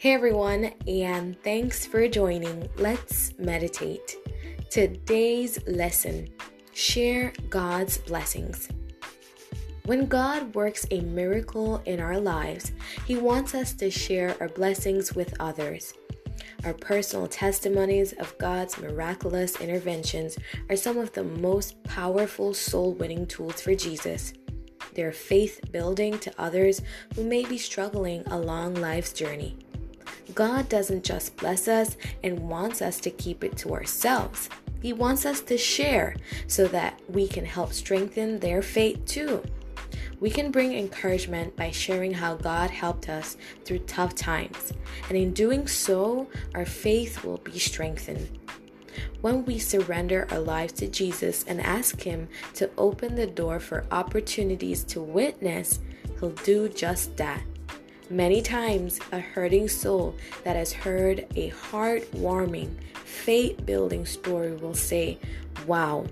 Hey everyone, and thanks for joining. Let's meditate. Today's lesson share God's blessings. When God works a miracle in our lives, He wants us to share our blessings with others. Our personal testimonies of God's miraculous interventions are some of the most powerful soul winning tools for Jesus. They're faith building to others who may be struggling along life's journey. God doesn't just bless us and wants us to keep it to ourselves. He wants us to share so that we can help strengthen their faith too. We can bring encouragement by sharing how God helped us through tough times, and in doing so, our faith will be strengthened. When we surrender our lives to Jesus and ask Him to open the door for opportunities to witness, He'll do just that. Many times, a hurting soul that has heard a heartwarming, faith building story will say, Wow,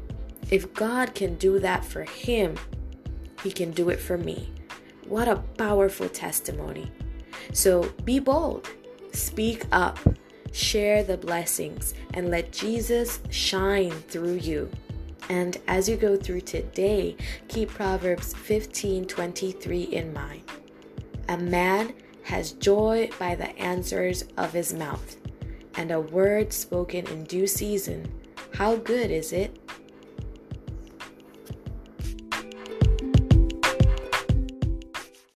if God can do that for him, he can do it for me. What a powerful testimony. So be bold, speak up, share the blessings, and let Jesus shine through you. And as you go through today, keep Proverbs 15:23 in mind. A man has joy by the answers of his mouth, and a word spoken in due season. How good is it?